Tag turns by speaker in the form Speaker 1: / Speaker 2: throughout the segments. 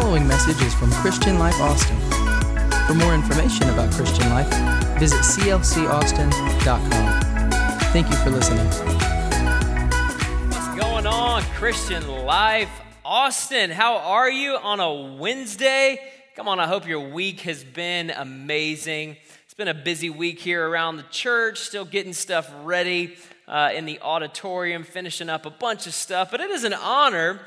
Speaker 1: following message is from Christian Life Austin. For more information about Christian Life, visit clcaustin.com. Thank you for listening.
Speaker 2: What's going on, Christian Life Austin? How are you on a Wednesday? Come on, I hope your week has been amazing. It's been a busy week here around the church, still getting stuff ready uh, in the auditorium, finishing up a bunch of stuff. But it is an honor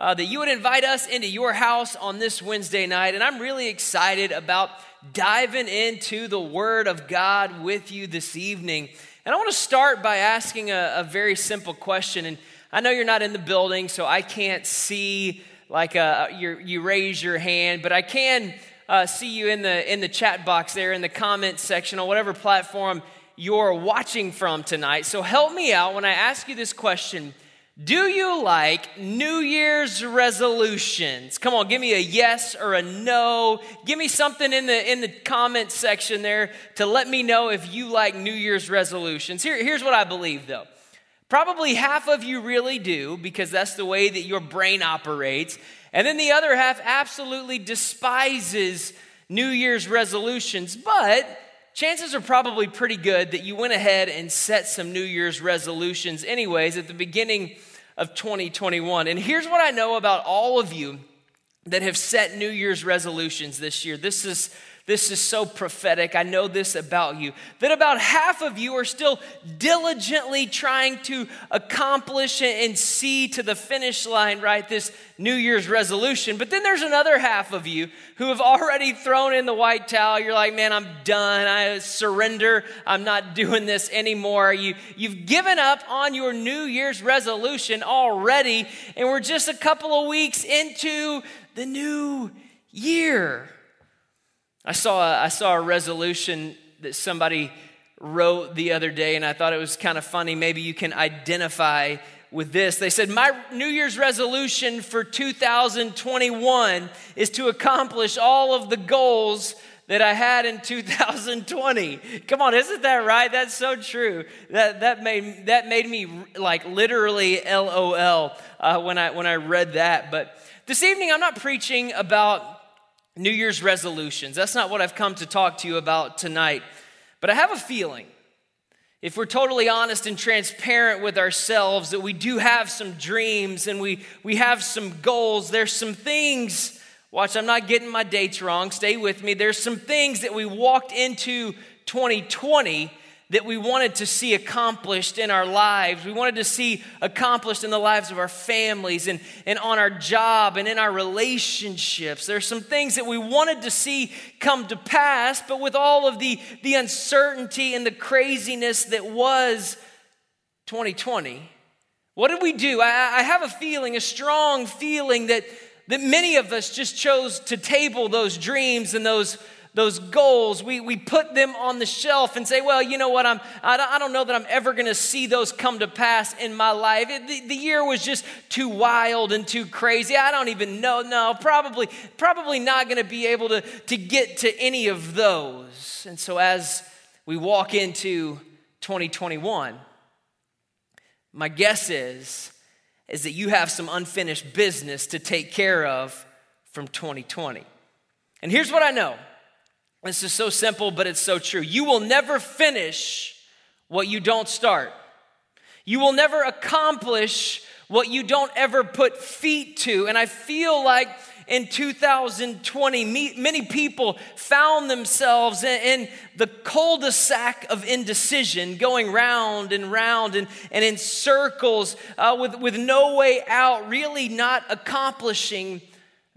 Speaker 2: uh, that you would invite us into your house on this Wednesday night. And I'm really excited about diving into the Word of God with you this evening. And I want to start by asking a, a very simple question. And I know you're not in the building, so I can't see like uh, you raise your hand, but I can uh, see you in the in the chat box there in the comment section on whatever platform you're watching from tonight. So help me out when I ask you this question. Do you like New Year's resolutions? Come on, give me a yes or a no. Give me something in the in the comment section there to let me know if you like New Year's resolutions. Here, here's what I believe though. Probably half of you really do because that's the way that your brain operates. And then the other half absolutely despises New Year's resolutions. But chances are probably pretty good that you went ahead and set some New Year's resolutions, anyways, at the beginning of 2021. And here's what I know about all of you that have set New Year's resolutions this year. This is this is so prophetic. I know this about you. That about half of you are still diligently trying to accomplish and see to the finish line, right? This New Year's resolution. But then there's another half of you who have already thrown in the white towel. You're like, man, I'm done. I surrender. I'm not doing this anymore. You, you've given up on your New Year's resolution already. And we're just a couple of weeks into the new year. I saw a, I saw a resolution that somebody wrote the other day, and I thought it was kind of funny. Maybe you can identify with this. They said, My New Year's resolution for 2021 is to accomplish all of the goals that I had in 2020. Come on, isn't that right? That's so true. That, that, made, that made me like literally LOL uh, when, I, when I read that. But this evening, I'm not preaching about New Year's resolutions. That's not what I've come to talk to you about tonight. But I have a feeling, if we're totally honest and transparent with ourselves, that we do have some dreams and we, we have some goals. There's some things, watch, I'm not getting my dates wrong, stay with me. There's some things that we walked into 2020 that we wanted to see accomplished in our lives. We wanted to see accomplished in the lives of our families and, and on our job and in our relationships. There are some things that we wanted to see come to pass, but with all of the, the uncertainty and the craziness that was 2020, what did we do? I, I have a feeling, a strong feeling that, that many of us just chose to table those dreams and those those goals, we, we put them on the shelf and say, well, you know what, I'm, I, don't, I don't know that I'm ever going to see those come to pass in my life. It, the, the year was just too wild and too crazy. I don't even know. No, probably, probably not going to be able to, to get to any of those. And so as we walk into 2021, my guess is, is that you have some unfinished business to take care of from 2020. And here's what I know this is so simple, but it's so true. You will never finish what you don't start. You will never accomplish what you don't ever put feet to. And I feel like in 2020, many people found themselves in the cul de sac of indecision, going round and round and, and in circles uh, with, with no way out, really not accomplishing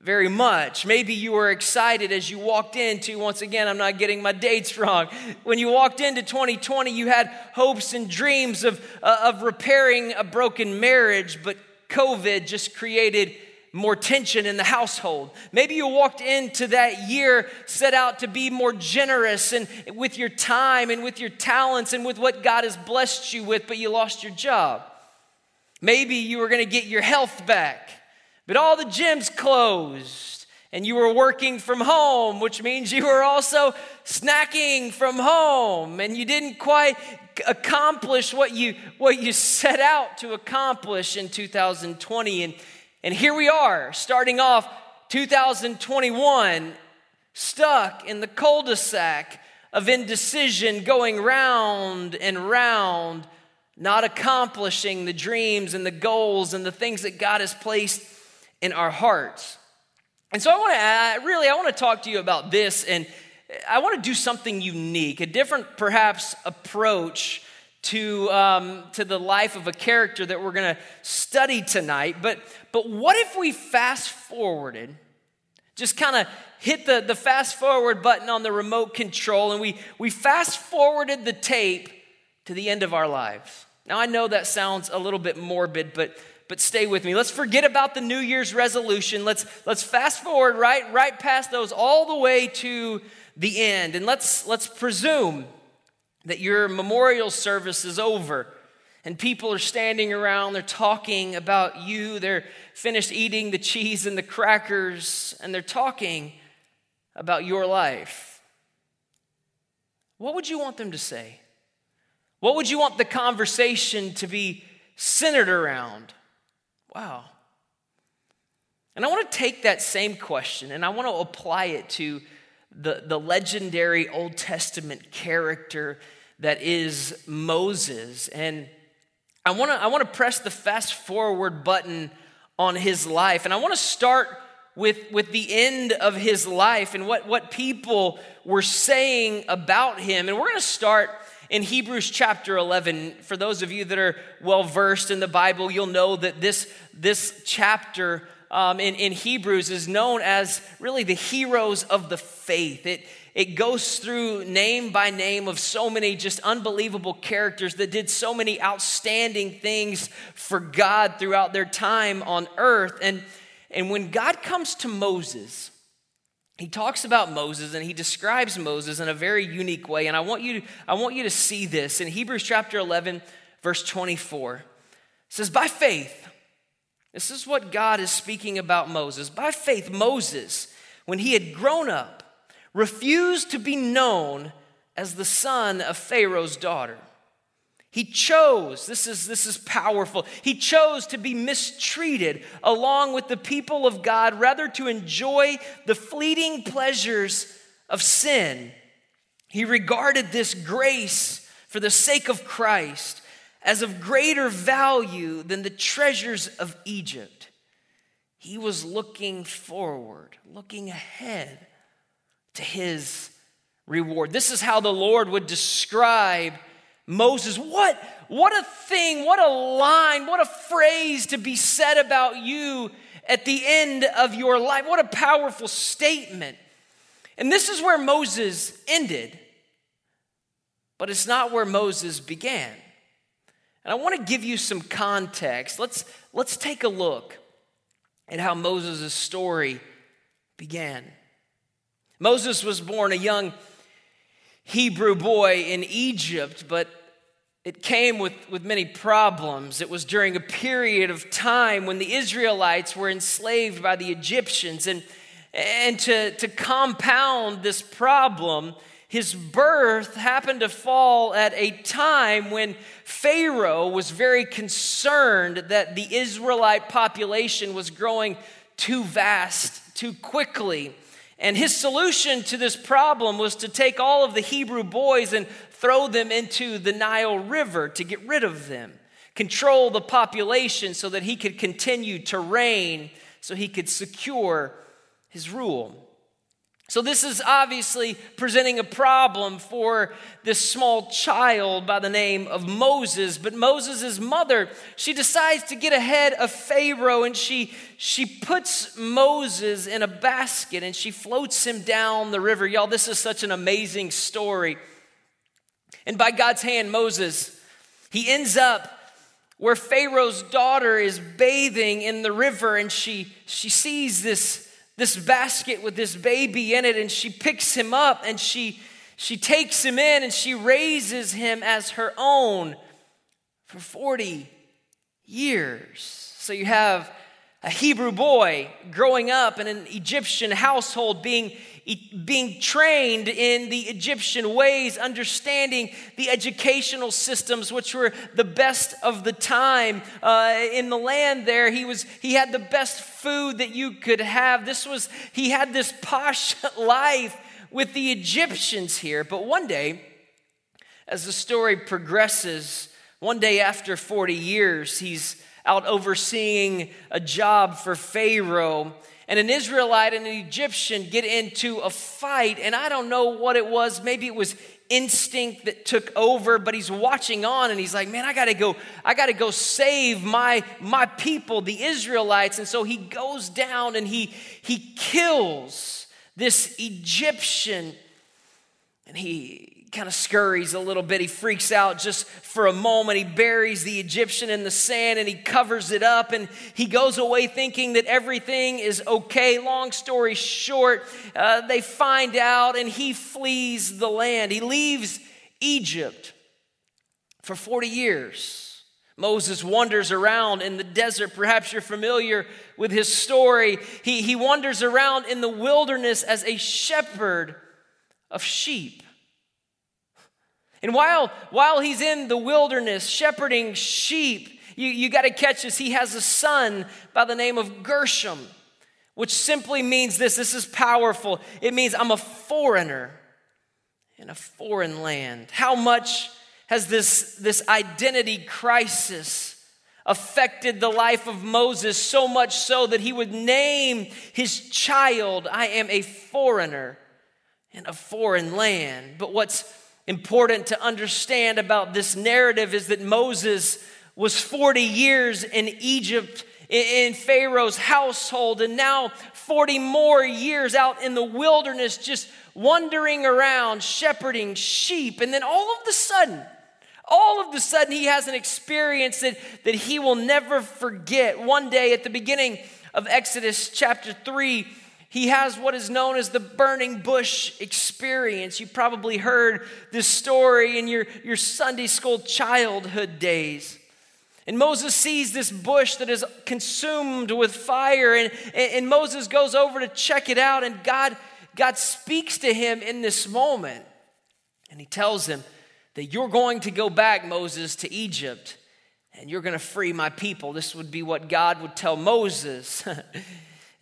Speaker 2: very much. Maybe you were excited as you walked into, once again, I'm not getting my dates wrong. When you walked into 2020, you had hopes and dreams of, uh, of repairing a broken marriage, but COVID just created more tension in the household. Maybe you walked into that year set out to be more generous and with your time and with your talents and with what God has blessed you with, but you lost your job. Maybe you were going to get your health back but all the gyms closed, and you were working from home, which means you were also snacking from home, and you didn't quite accomplish what you, what you set out to accomplish in 2020. And, and here we are, starting off 2021 stuck in the cul de sac of indecision, going round and round, not accomplishing the dreams and the goals and the things that God has placed in our hearts. And so I want to really I want to talk to you about this and I want to do something unique, a different perhaps approach to, um, to the life of a character that we're going to study tonight. But, but what if we fast forwarded, just kind of hit the, the fast forward button on the remote control and we, we fast forwarded the tape to the end of our lives? Now, I know that sounds a little bit morbid, but but stay with me. Let's forget about the New Year's resolution. Let's, let's fast forward right, right past those all the way to the end. And let's, let's presume that your memorial service is over and people are standing around, they're talking about you, they're finished eating the cheese and the crackers, and they're talking about your life. What would you want them to say? What would you want the conversation to be centered around? Wow. And I want to take that same question and I want to apply it to the, the legendary Old Testament character that is Moses. And I want to I want to press the fast forward button on his life. And I want to start with, with the end of his life and what, what people were saying about him. And we're going to start in Hebrews chapter 11, for those of you that are well versed in the Bible, you'll know that this, this chapter um, in, in Hebrews is known as really the heroes of the faith. It, it goes through name by name of so many just unbelievable characters that did so many outstanding things for God throughout their time on earth. And, and when God comes to Moses, he talks about Moses and he describes Moses in a very unique way. And I want you to, I want you to see this in Hebrews chapter 11, verse 24. It says, By faith, this is what God is speaking about Moses. By faith, Moses, when he had grown up, refused to be known as the son of Pharaoh's daughter. He chose, this is, this is powerful, he chose to be mistreated along with the people of God rather to enjoy the fleeting pleasures of sin. He regarded this grace for the sake of Christ as of greater value than the treasures of Egypt. He was looking forward, looking ahead to his reward. This is how the Lord would describe Moses, what, what a thing, what a line, what a phrase to be said about you at the end of your life. What a powerful statement. And this is where Moses ended, but it's not where Moses began. And I want to give you some context. Let's, let's take a look at how Moses' story began. Moses was born a young Hebrew boy in Egypt, but it came with, with many problems. It was during a period of time when the Israelites were enslaved by the Egyptians. And, and to, to compound this problem, his birth happened to fall at a time when Pharaoh was very concerned that the Israelite population was growing too vast, too quickly. And his solution to this problem was to take all of the Hebrew boys and throw them into the Nile River to get rid of them, control the population so that he could continue to reign, so he could secure his rule. So, this is obviously presenting a problem for this small child by the name of Moses. But Moses' mother, she decides to get ahead of Pharaoh and she, she puts Moses in a basket and she floats him down the river. Y'all, this is such an amazing story. And by God's hand, Moses, he ends up where Pharaoh's daughter is bathing in the river and she, she sees this this basket with this baby in it and she picks him up and she she takes him in and she raises him as her own for 40 years. So you have a Hebrew boy growing up in an Egyptian household being being trained in the Egyptian ways, understanding the educational systems, which were the best of the time uh, in the land there. He, was, he had the best food that you could have. This was, he had this posh life with the Egyptians here. But one day, as the story progresses, one day after 40 years, he's out overseeing a job for Pharaoh. And an Israelite and an Egyptian get into a fight, and I don't know what it was. Maybe it was instinct that took over, but he's watching on and he's like, Man, I gotta go, I gotta go save my my people, the Israelites. And so he goes down and he he kills this Egyptian, and he kind of scurries a little bit. He freaks out just for a moment. He buries the Egyptian in the sand and he covers it up and he goes away thinking that everything is okay. Long story short, uh, they find out and he flees the land. He leaves Egypt for 40 years. Moses wanders around in the desert. Perhaps you're familiar with his story. He, he wanders around in the wilderness as a shepherd of sheep. And while, while he's in the wilderness shepherding sheep, you, you got to catch this. He has a son by the name of Gershom, which simply means this. This is powerful. It means I'm a foreigner in a foreign land. How much has this, this identity crisis affected the life of Moses so much so that he would name his child, I am a foreigner in a foreign land. But what's important to understand about this narrative is that Moses was 40 years in Egypt in Pharaoh's household, and now 40 more years out in the wilderness, just wandering around, shepherding sheep. And then all of the sudden, all of the sudden, he has an experience that, that he will never forget. One day at the beginning of Exodus chapter 3, he has what is known as the burning bush experience. You probably heard this story in your, your Sunday school childhood days. And Moses sees this bush that is consumed with fire, and, and Moses goes over to check it out, and God, God speaks to him in this moment. And he tells him that you're going to go back, Moses, to Egypt, and you're going to free my people. This would be what God would tell Moses.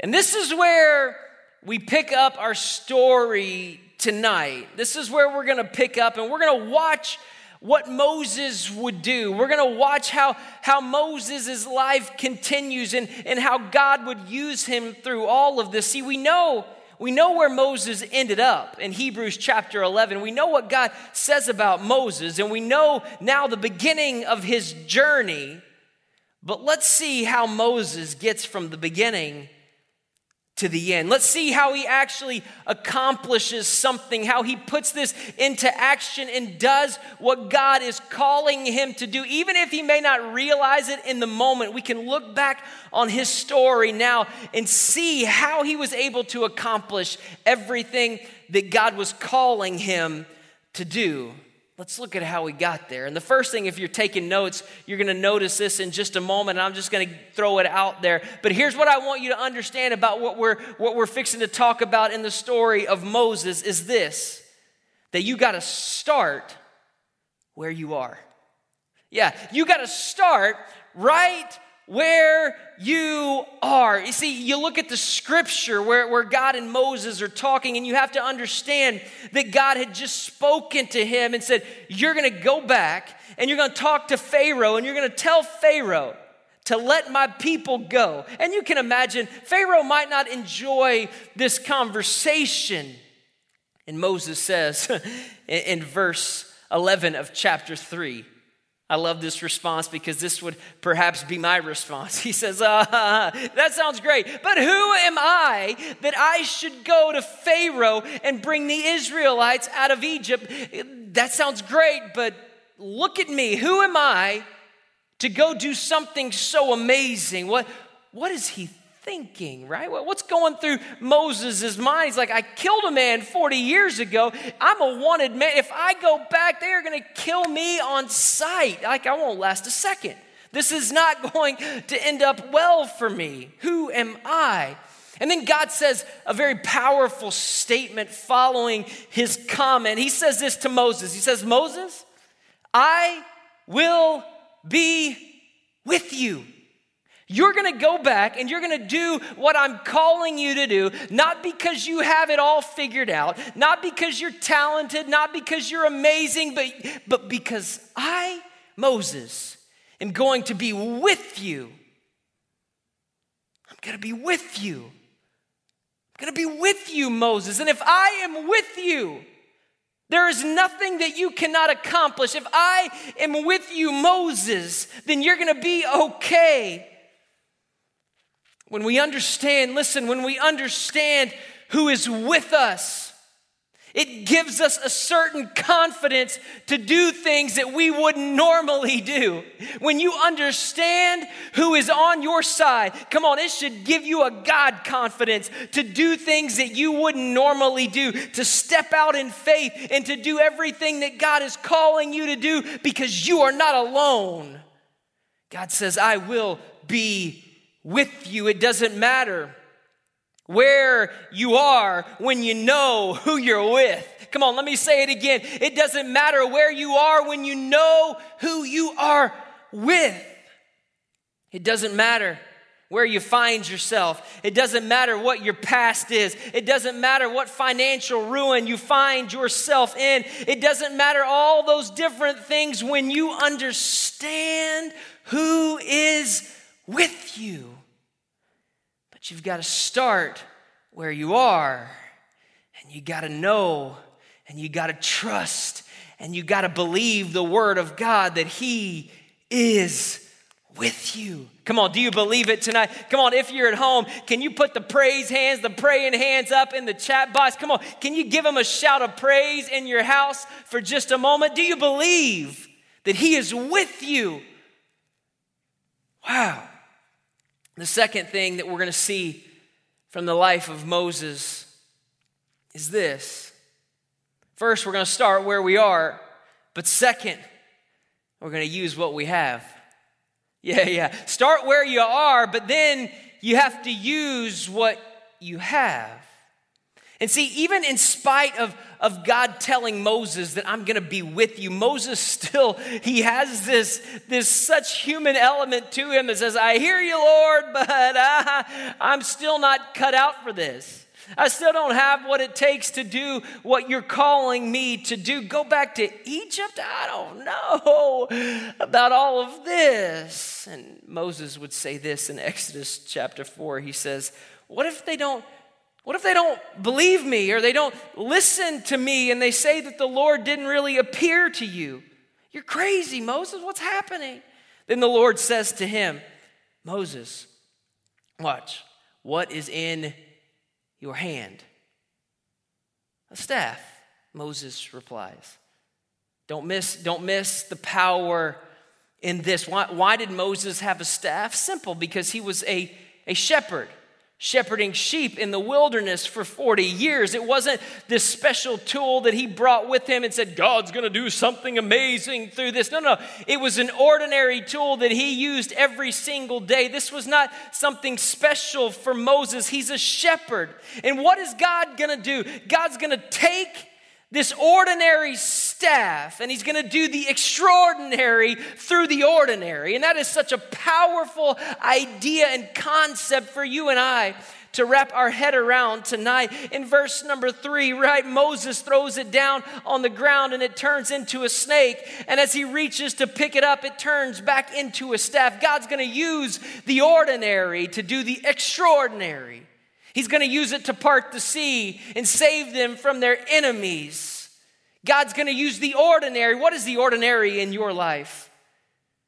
Speaker 2: And this is where we pick up our story tonight. This is where we're going to pick up and we're going to watch what Moses would do. We're going to watch how, how Moses' life continues and, and how God would use him through all of this. See, we know, we know where Moses ended up in Hebrews chapter 11. We know what God says about Moses, and we know now the beginning of his journey. But let's see how Moses gets from the beginning to the end. Let's see how he actually accomplishes something, how he puts this into action and does what God is calling him to do. Even if he may not realize it in the moment, we can look back on his story now and see how he was able to accomplish everything that God was calling him to do. Let's look at how we got there. And the first thing, if you're taking notes, you're going to notice this in just a moment. And I'm just going to throw it out there. But here's what I want you to understand about what we're, what we're fixing to talk about in the story of Moses is this that you got to start where you are. Yeah, you got to start right where you are. You see, you look at the scripture where, where God and Moses are talking, and you have to understand that God had just spoken to him and said, You're going to go back and you're going to talk to Pharaoh, and you're going to tell Pharaoh to let my people go. And you can imagine, Pharaoh might not enjoy this conversation. And Moses says in, verse 11 of chapter 3, I love this response because this would perhaps be my response. He says, uh, That sounds great, but who am I that I should go to Pharaoh and bring the Israelites out of Egypt? That sounds great, but look at me. Who am I to go do something so amazing? What, what is he thinking, right? What's going through Moses' mind? He's like, I killed a man 40 years ago. I'm a wanted man. If I go back, they are going to kill me on sight. Like, I won't last a second. This is not going to end up well for me. Who am I? And then God says a very powerful statement following his comment. He says this to Moses He says, Moses, I will be with you. You're gonna go back and you're gonna do what I'm calling you to do, not because you have it all figured out, not because you're talented, not because you're amazing, but, but because I, Moses, am going to be with you. I'm gonna be with you. I'm gonna be with you, Moses. And if I am with you, there is nothing that you cannot accomplish. If I am with you, Moses, then you're gonna be okay. When we understand, listen, when we understand who is with us, it gives us a certain confidence to do things that we wouldn't normally do. When you understand who is on your side, come on, it should give you a God confidence to do things that you wouldn't normally do, to step out in faith and to do everything that God is calling you to do because you are not alone. God says, I will be with you. It doesn't matter where you are when you know who you're with. Come on, let me say it again. It doesn't matter where you are when you know who you are with. It doesn't matter where you find yourself. It doesn't matter what your past is. It doesn't matter what financial ruin you find yourself in. It doesn't matter all those different things when you understand who is with you. But you've got to start where you are, and you got to know, and you got to trust, and you got to believe the word of God that He is with you. Come on, do you believe it tonight? Come on, if you're at home, can you put the praise hands, the praying hands up in the chat box? Come on, can you give him a shout of praise in your house for just a moment? Do you believe that he is with you? Wow. The second thing that we're going to see from the life of Moses is this. First, we're going to start where we are, but second, we're going to use what we have. Yeah, yeah. Start where you are, but then you have to use what you have. And see, even in spite of, of God telling Moses that I'm gonna be with you, Moses still, he has this, this such human element to him that says, I hear you, Lord, but uh, I'm still not cut out for this. I still don't have what it takes to do what you're calling me to do. Go back to Egypt? I don't know about all of this. And Moses would say this in Exodus chapter 4. He says, What if they don't what if they don't believe me or they don't listen to me and they say that the Lord didn't really appear to you? You're crazy, Moses. What's happening? Then the Lord says to him, Moses, watch, what is in your hand? A staff, Moses replies. Don't miss, don't miss the power in this. Why, why did Moses have a staff? Simple, because he was a, a shepherd shepherding sheep in the wilderness for 40 years. It wasn't this special tool that he brought with him and said, God's going to do something amazing through this. No, no. It was an ordinary tool that he used every single day. This was not something special for Moses. He's a shepherd. And what is God going to do? God's going to take this ordinary staff and he's going to do the extraordinary through the ordinary. And that is such a powerful idea and concept for you and I to wrap our head around tonight. In verse number three, right, Moses throws it down on the ground and it turns into a snake. And as he reaches to pick it up, it turns back into a staff. God's going to use the ordinary to do the extraordinary. He's going to use it to part the sea and save them from their enemies. God's going to use the ordinary. What is the ordinary in your life?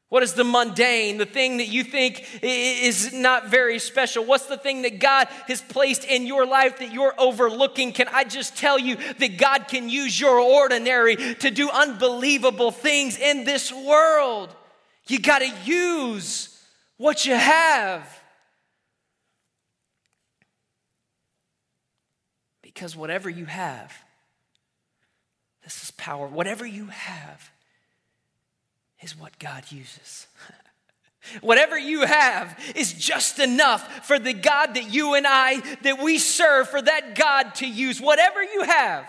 Speaker 2: What is the mundane, the thing that you think is not very special? What's the thing that God has placed in your life that you're overlooking? Can I just tell you that God can use your ordinary to do unbelievable things in this world? You got to use what you have. Because whatever you have, this is power. Whatever you have is what God uses. Whatever you have is just enough for the God that you and I, that we serve, for that God to use. Whatever you have.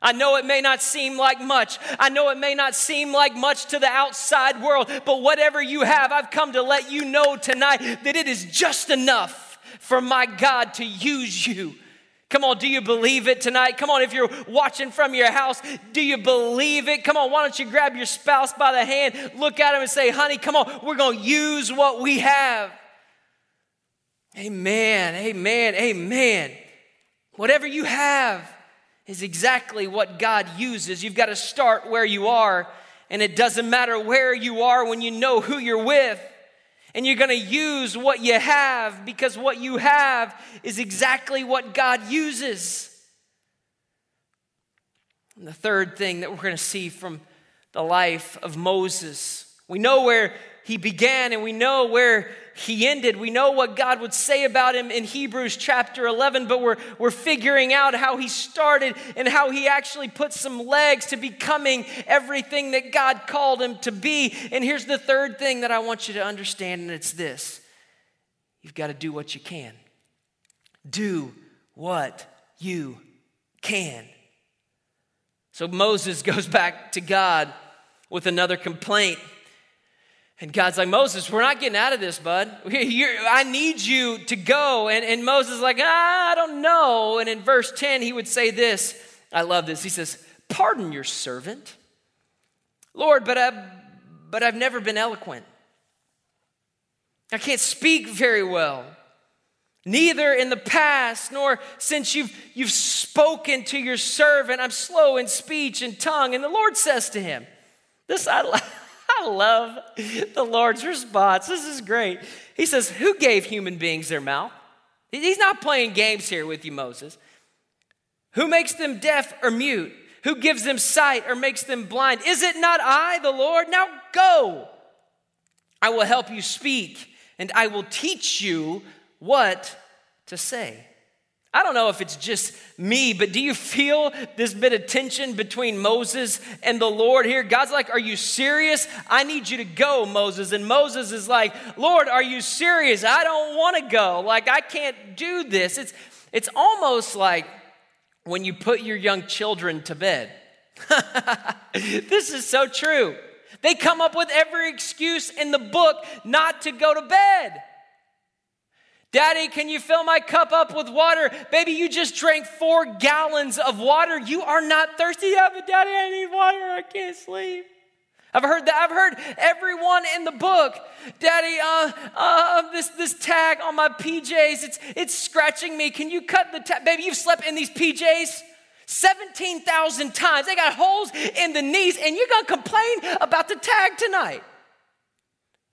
Speaker 2: I know it may not seem like much. I know it may not seem like much to the outside world, but whatever you have, I've come to let you know tonight that it is just enough for my God to use you. Come on, do you believe it tonight? Come on, if you're watching from your house, do you believe it? Come on, why don't you grab your spouse by the hand, look at him and say, honey, come on, we're going to use what we have. Amen, amen, amen. Whatever you have is exactly what God uses. You've got to start where you are, and it doesn't matter where you are when you know who you're with. And you're going to use what you have because what you have is exactly what God uses. And the third thing that we're going to see from the life of Moses, we know where he began and we know where he ended. We know what God would say about him in Hebrews chapter 11, but we're, we're figuring out how he started and how he actually put some legs to becoming everything that God called him to be. And here's the third thing that I want you to understand, and it's this you've got to do what you can. Do what you can. So Moses goes back to God with another complaint. And God's like, Moses, we're not getting out of this, bud. I need you to go. And, and Moses is like, ah, I don't know. And in verse 10, he would say this. I love this. He says, Pardon your servant. Lord, but, I, but I've never been eloquent. I can't speak very well. Neither in the past nor since you've, you've spoken to your servant. I'm slow in speech and tongue. And the Lord says to him, This I I love the Lord's response. This is great. He says, Who gave human beings their mouth? He's not playing games here with you, Moses. Who makes them deaf or mute? Who gives them sight or makes them blind? Is it not I, the Lord? Now go. I will help you speak, and I will teach you what to say. I don't know if it's just me, but do you feel this bit of tension between Moses and the Lord here? God's like, Are you serious? I need you to go, Moses. And Moses is like, Lord, are you serious? I don't want to go. Like, I can't do this. It's, it's almost like when you put your young children to bed. this is so true. They come up with every excuse in the book not to go to bed. Daddy, can you fill my cup up with water? Baby, you just drank four gallons of water. You are not thirsty. Yeah, but Daddy, I need water. I can't sleep. I've heard that. I've heard everyone in the book. Daddy, uh, uh, this, this tag on my PJs, it's, it's scratching me. Can you cut the tag? Baby, you've slept in these PJs 17,000 times. They got holes in the knees, and you're going to complain about the tag tonight.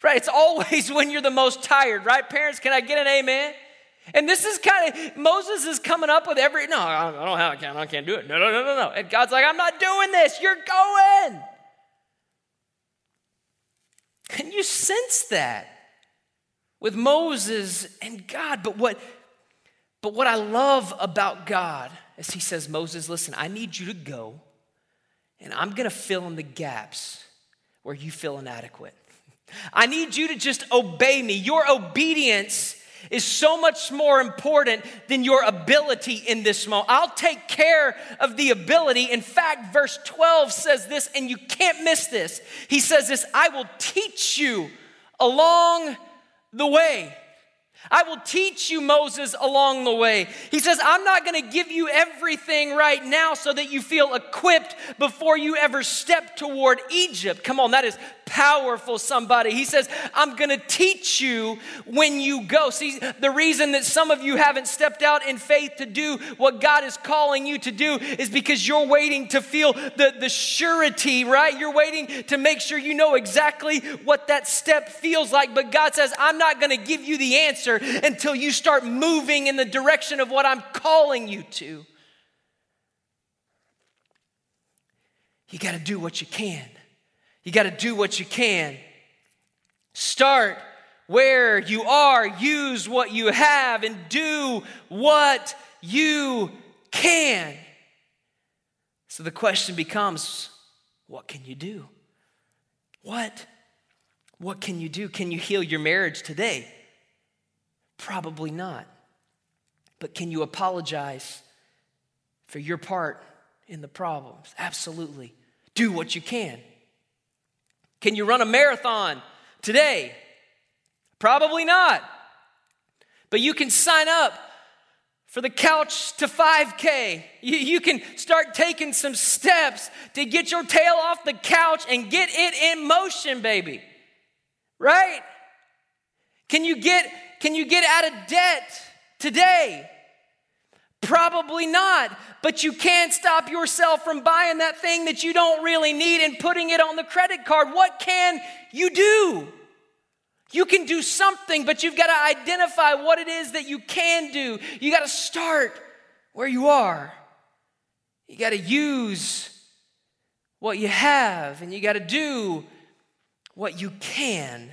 Speaker 2: Right? It's always when you're the most tired, right? Parents, can I get an amen? And this is kind of, Moses is coming up with every, no, I don't have, I can, I can't do it. No, no, no, no, no. And God's like, I'm not doing this. You're going. And you sense that with Moses and God. But what, but what I love about God is he says, Moses, listen, I need you to go, and I'm going to fill in the gaps where you feel inadequate. I need you to just obey me. Your obedience is so much more important than your ability in this moment. I'll take care of the ability. In fact, verse 12 says this, and you can't miss this. He says this I will teach you along the way. I will teach you, Moses, along the way. He says, I'm not going to give you everything right now so that you feel equipped before you ever step toward Egypt. Come on, that is powerful, somebody. He says, I'm going to teach you when you go. See, the reason that some of you haven't stepped out in faith to do what God is calling you to do is because you're waiting to feel the, the surety, right? You're waiting to make sure you know exactly what that step feels like. But God says, I'm not going to give you the answer until you start moving in the direction of what I'm calling you to. You got to do what you can. You got to do what you can. Start where you are, use what you have, and do what you can. So the question becomes what can you do? What? What can you do? Can you heal your marriage today? Probably not. But can you apologize for your part in the problems? Absolutely. Do what you can. Can you run a marathon today? Probably not. But you can sign up for the couch to 5K. You, you, can start taking some steps to get your tail off the couch and get it in motion, baby. Right? Can you get can you get out of debt today? Probably not, but you can't stop yourself from buying that thing that you don't really need and putting it on the credit card. What can you do? You can do something, but you've got to identify what it is that you can do. You got to start where you are. You got to use what you have, and you got to do what you can.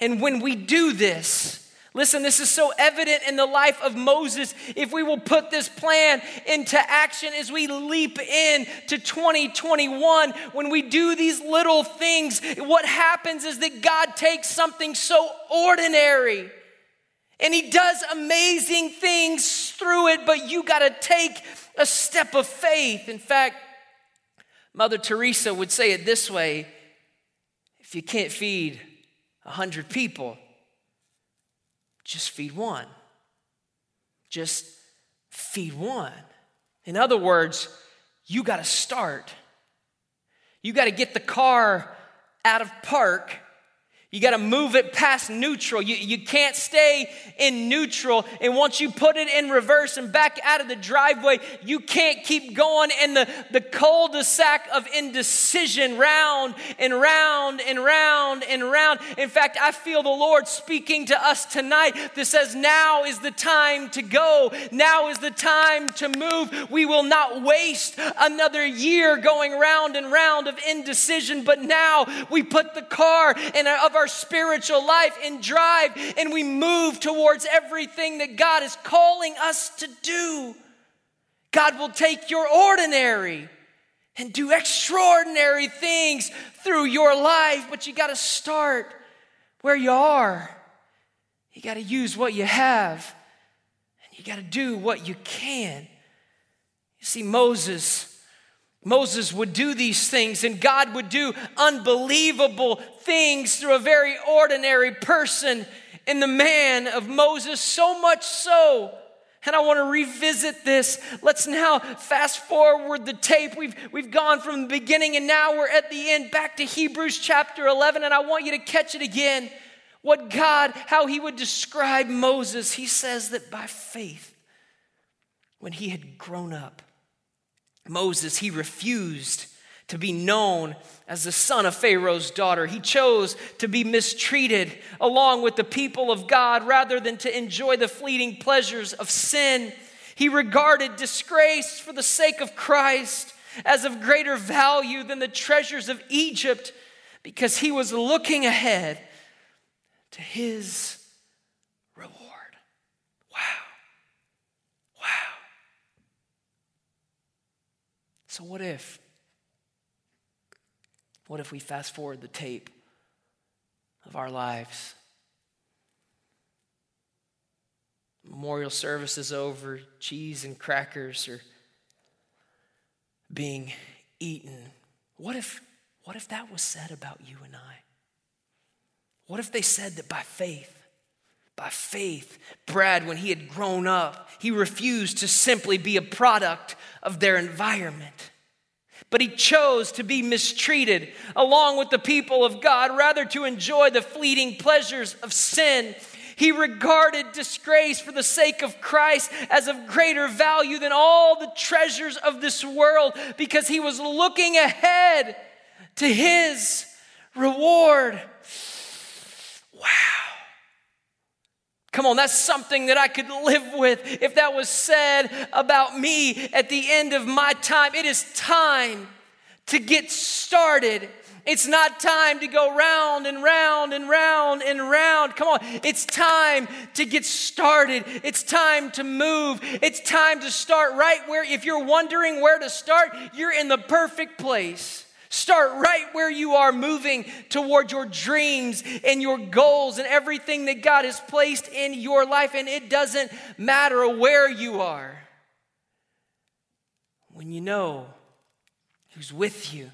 Speaker 2: And when we do this, Listen, this is so evident in the life of Moses. If we will put this plan into action as we leap in to 2021, when we do these little things, what happens is that God takes something so ordinary and He does amazing things through it, but you got to take a step of faith. In fact, Mother Teresa would say it this way if you can't feed 100 people, just feed one. Just feed one. In other words, you got to start. You got to get the car out of park you got to move it past neutral. You, you can't stay in neutral. And once you put it in reverse and back out of the driveway, you can't keep going in the, the cul de sac of indecision round and round and round and round. In fact, I feel the Lord speaking to us tonight that says, Now is the time to go. Now is the time to move. We will not waste another year going round and round of indecision, but now we put the car in a, of our spiritual life and drive, and we move towards everything that God is calling us to do. God will take your ordinary and do extraordinary things through your life, but you got to start where you are. You got to use what you have, and you got to do what you can. You see, Moses Moses would do these things, and God would do unbelievable things through a very ordinary person in the man of Moses, so much so. And I want to revisit this. Let's now fast forward the tape. We've, we've gone from the beginning and now we're at the end, back to Hebrews chapter 11. And I want you to catch it again. What God, how He would describe Moses. He says that by faith, when he had grown up, Moses, he refused to be known as the son of Pharaoh's daughter. He chose to be mistreated along with the people of God rather than to enjoy the fleeting pleasures of sin. He regarded disgrace for the sake of Christ as of greater value than the treasures of Egypt because he was looking ahead to his So, what if? What if we fast forward the tape of our lives? Memorial service is over, cheese and crackers are being eaten. What if, what if that was said about you and I? What if they said that by faith, by faith, Brad, when he had grown up, he refused to simply be a product of their environment. But he chose to be mistreated along with the people of God rather to enjoy the fleeting pleasures of sin. He regarded disgrace for the sake of Christ as of greater value than all the treasures of this world because he was looking ahead to his reward. Wow. Come on, that's something that I could live with if that was said about me at the end of my time. It is time to get started. It's not time to go round and round and round and round. Come on, it's time to get started. It's time to move. It's time to start right where, if you're wondering where to start, you're in the perfect place. Start right where you are, moving toward your dreams and your goals and everything that God has placed in your life. And it doesn't matter where you are. When you know who's with you,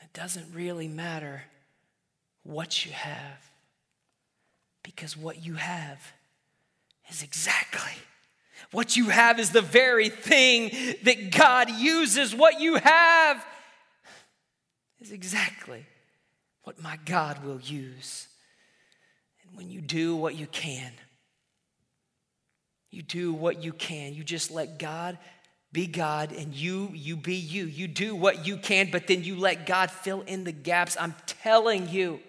Speaker 2: and it doesn't really matter what you have, because what you have is exactly what you have is the very thing that God uses. What you have is exactly what my God will use. And when you do what you can, you do what you can. You just let God be God and you you be you. You do what you can, but then you let God fill in the gaps. I'm telling you.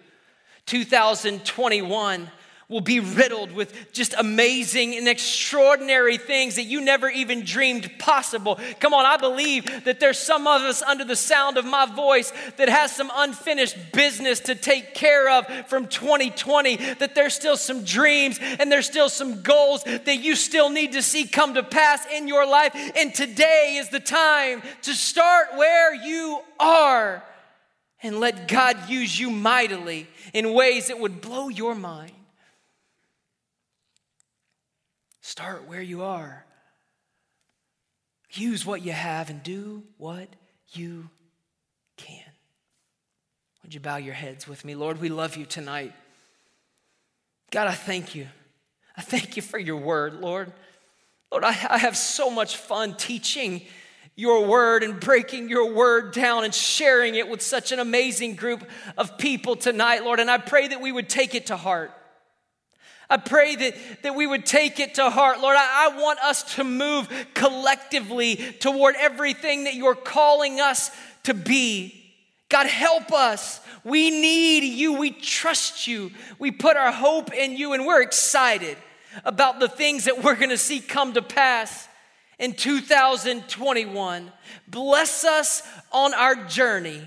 Speaker 2: 2021 will be riddled with just amazing and extraordinary things that you never even dreamed possible. Come on, I believe that there's some of us under the sound of my voice that has some unfinished business to take care of from 2020, that there's still some dreams and there's still some goals that you still need to see come to pass in your life. And today is the time to start where you are and let God use you mightily in ways that would blow your mind. Start where you are. Use what you have and do what you can. Would you bow your heads with me? Lord, we love you tonight. God, I thank you. I thank you for your word, Lord. Lord, I, I have so much fun teaching your word and breaking your word down and sharing it with such an amazing group of people tonight, Lord. And I pray that we would take it to heart. I pray that, that we would take it to heart. Lord, I, I want us to move collectively toward everything that you're calling us to be. God, help us. We need you. We trust you. We put our hope in you, and we're excited about the things that we're going to see come to pass in 2021. Bless us on our journey.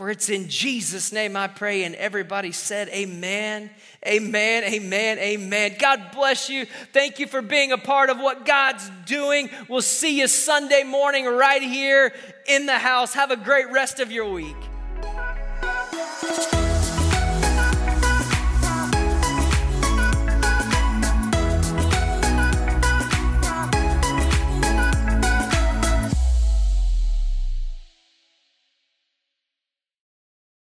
Speaker 2: For it's in Jesus' name I pray. And everybody said, Amen, amen, amen, amen. God bless you. Thank you for being a part of what God's doing. We'll see you Sunday morning right here in the house. Have a great rest of your week.